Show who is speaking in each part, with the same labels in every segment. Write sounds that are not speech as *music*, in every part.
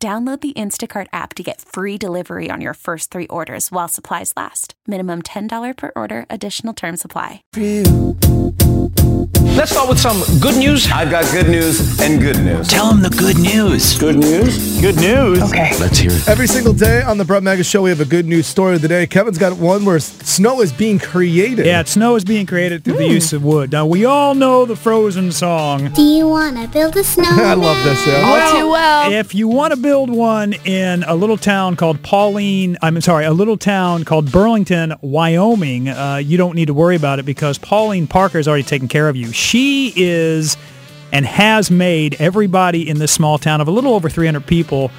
Speaker 1: Download the Instacart app to get free delivery on your first three orders while supplies last. Minimum $10 per order, additional term supply.
Speaker 2: Let's start with some good news.
Speaker 3: I've got good news and good news.
Speaker 4: Tell them the good news.
Speaker 3: Good news?
Speaker 2: Good news.
Speaker 4: Okay. Let's hear it.
Speaker 5: Every single day on the Brett Mega Show, we have a good news story of the day. Kevin's got one where snow is being created.
Speaker 6: Yeah, snow is being created through the hmm. use of wood. Now, we all know the Frozen song.
Speaker 7: Do you want to build a snowman? *laughs*
Speaker 5: I love this. Yeah.
Speaker 8: All too well.
Speaker 6: If you want to build one in a little town called Pauline, I'm sorry, a little town called Burlington, Wyoming, uh, you don't need to worry about it because Pauline Parker has already taken care of you. She is and has made everybody in this small town of a little over 300 people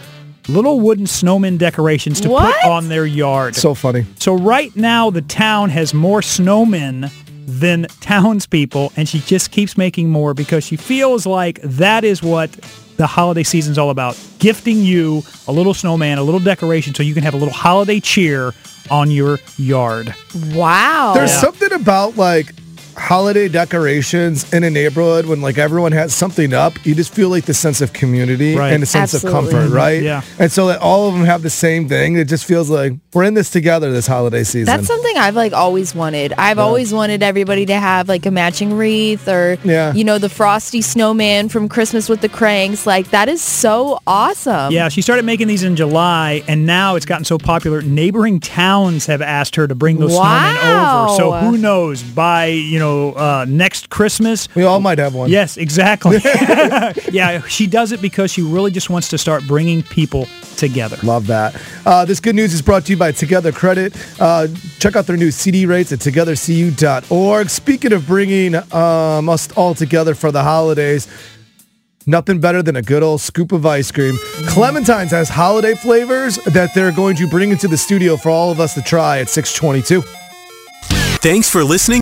Speaker 6: little wooden snowman decorations to
Speaker 8: What?
Speaker 6: put on their yard.
Speaker 5: So funny.
Speaker 6: So right now the town has more snowmen than townspeople, and she just keeps making more because she feels like that is what the holiday season's all about. Gifting you a little snowman, a little decoration so you can have a little holiday cheer on your yard.
Speaker 8: Wow.
Speaker 5: There's something about like holiday decorations in a neighborhood when like everyone has something up. You just feel like the sense of community
Speaker 6: Right.
Speaker 5: and a sense
Speaker 8: Absolutely.
Speaker 5: of comfort, right?
Speaker 6: Yeah.
Speaker 5: And so that all of them have the same thing. It just feels like we're in this together this holiday season.
Speaker 8: That's something I've like always wanted. I've always wanted everybody to have like a matching wreath or
Speaker 5: Yeah.
Speaker 8: you know the frosty snowman from Christmas with the Cranks. Like that is so awesome.
Speaker 6: Yeah, she started making these in July, and now it's gotten so popular. Neighboring towns have asked her to bring those snowmen over. So who knows? By you know uh, next Christmas,
Speaker 5: we all might have one.
Speaker 6: Yes, exactly. *laughs* *laughs* yeah, she does it because she really just wants to start bringing people together.
Speaker 5: Love that. Uh, this good news is brought to you by Together Credit. Uh, check out their new CD rates at togethercu.org. Speaking of bringing um, us all together for the holidays, nothing better than a good old scoop of ice cream. Clementine's has holiday flavors that they're going to bring into the studio for all of us to try at 622.
Speaker 9: Thanks for listening.